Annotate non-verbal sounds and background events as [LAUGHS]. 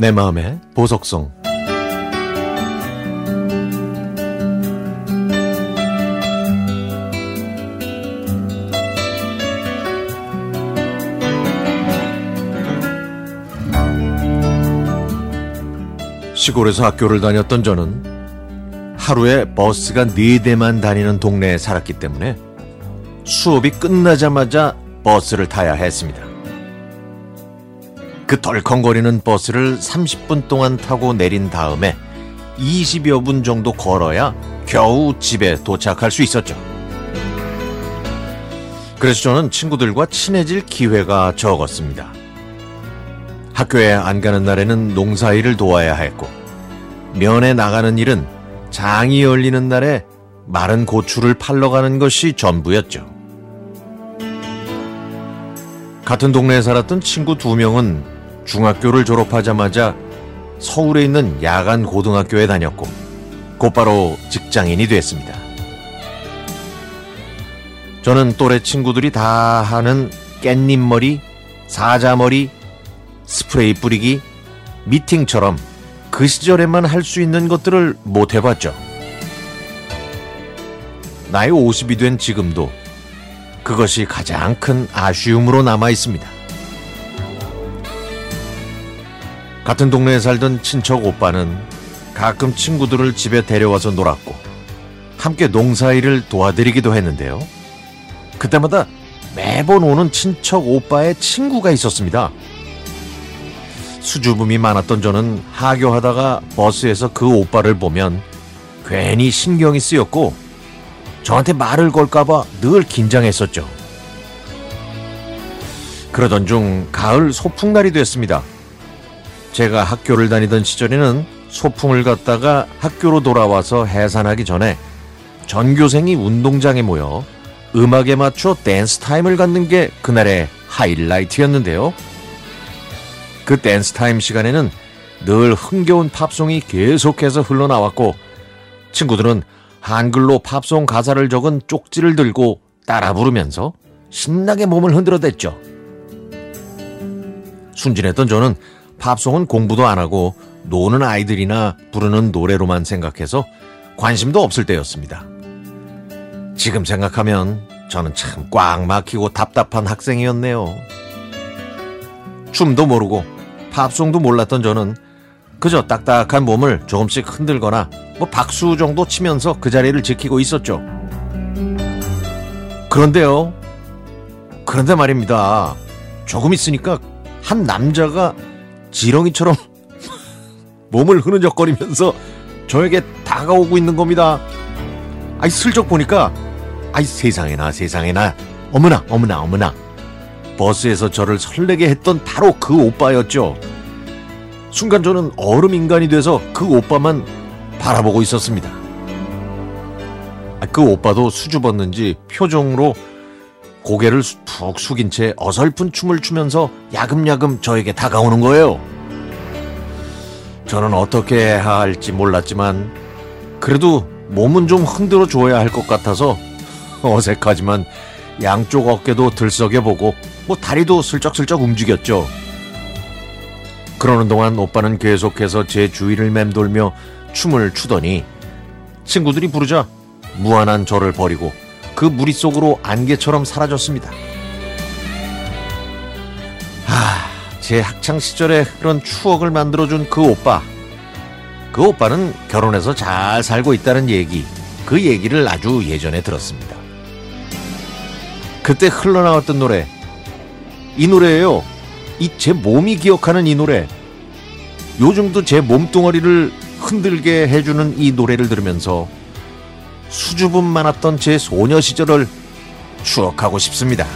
내 마음의 보석성 시골에서 학교를 다녔던 저는 하루에 버스가 4대만 다니는 동네에 살았기 때문에 수업이 끝나자마자 버스를 타야 했습니다. 그 덜컹거리는 버스를 30분 동안 타고 내린 다음에 20여 분 정도 걸어야 겨우 집에 도착할 수 있었죠. 그래서 저는 친구들과 친해질 기회가 적었습니다. 학교에 안 가는 날에는 농사일을 도와야 했고, 면에 나가는 일은 장이 열리는 날에 마른 고추를 팔러 가는 것이 전부였죠. 같은 동네에 살았던 친구 두 명은 중학교를 졸업하자마자 서울에 있는 야간 고등학교에 다녔고, 곧바로 직장인이 됐습니다. 저는 또래 친구들이 다 하는 깻잎머리, 사자머리, 스프레이 뿌리기, 미팅처럼 그 시절에만 할 수 있는 것들을 못 해봤죠. 나이 50이 된 지금도 그것이 가장 큰 아쉬움으로 남아 있습니다. 같은 동네에 살던 친척 오빠는 가끔 친구들을 집에 데려와서 놀았고 함께 농사일을 도와드리기도 했는데요. 그때마다 매번 오는 친척 오빠의 친구가 있었습니다. 수줍음이 많았던 저는 하교하다가 버스에서 그 오빠를 보면 괜히 신경이 쓰였고 저한테 말을 걸까봐 늘 긴장했었죠. 그러던 중 가을 소풍날이 됐습니다. 제가 학교를 다니던 시절에는 소풍을 갔다가 학교로 돌아와서 해산하기 전에 전교생이 운동장에 모여 음악에 맞춰 댄스 타임을 갖는 게 그날의 하이라이트였는데요. 그 댄스 타임 시간에는 늘 흥겨운 팝송이 계속해서 흘러나왔고 친구들은 한글로 팝송 가사를 적은 쪽지를 들고 따라 부르면서 신나게 몸을 흔들어 댔죠. 순진했던 저는 팝송은 공부도 안 하고 노는 아이들이나 부르는 노래로만 생각해서 관심도 없을 때였습니다. 지금 생각하면 저는 참 꽉 막히고 답답한 학생이었네요. 춤도 모르고 팝송도 몰랐던 저는 그저 딱딱한 몸을 조금씩 흔들거나 뭐 박수 정도 치면서 그 자리를 지키고 있었죠. 그런데요. 그런데 말입니다. 조금 있으니까 한 남자가 지렁이처럼 [LAUGHS] 몸을 흐느적거리면서 저에게 다가오고 있는 겁니다. 아이 슬쩍 보니까 아이 세상에나 세상에나 어머나 어머나 어머나 버스에서 저를 설레게 했던 바로 그 오빠였죠. 순간 저는 얼음 인간이 돼서 그 오빠만 바라보고 있었습니다. 그 오빠도 수줍었는지 표정으로 고개를 푹 숙인 채 어설픈 춤을 추면서 야금야금 저에게 다가오는 거예요. 저는 어떻게 해야 할지 몰랐지만 그래도 몸은 좀 흔들어 줘야 할 것 같아서 어색하지만 양쪽 어깨도 들썩여보고 뭐 다리도 슬쩍슬쩍 움직였죠. 그러는 동안 오빠는 계속해서 제 주위를 맴돌며 춤을 추더니 친구들이 부르자 무한한 저를 버리고 그 무리 속으로 안개처럼 사라졌습니다. 아, 제 학창 시절의 그런 추억을 만들어준 그 오빠. 그 오빠는 결혼해서 잘 살고 있다는 얘기, 그 얘기를 아주 예전에 들었습니다. 그때 흘러나왔던 노래, 이 노래예요. 이 제 몸이 기억하는 이 노래. 요즘도 제 몸뚱어리를 흔들게 해주는 이 노래를 들으면서 수줍음 많았던 제 소녀 시절을 추억하고 싶습니다.